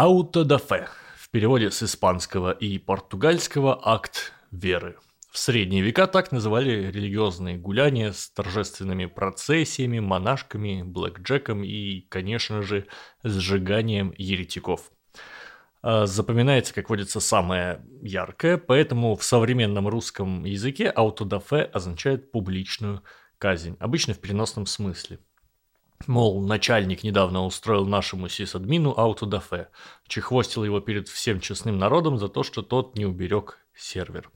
Аутодафе. В переводе с испанского и португальского «акт веры». В средние века так называли религиозные гуляния с торжественными процессиями, монашками, блэкджеком и, конечно же, сжиганием еретиков. А, запоминается, как водится, самое яркое, поэтому в современном русском языке аутодафе означает публичную казнь, обычно в переносном смысле. Мол, начальник недавно устроил нашему сисадмину аутодафе, чехвостил его перед всем честным народом за то, что тот не уберег сервер.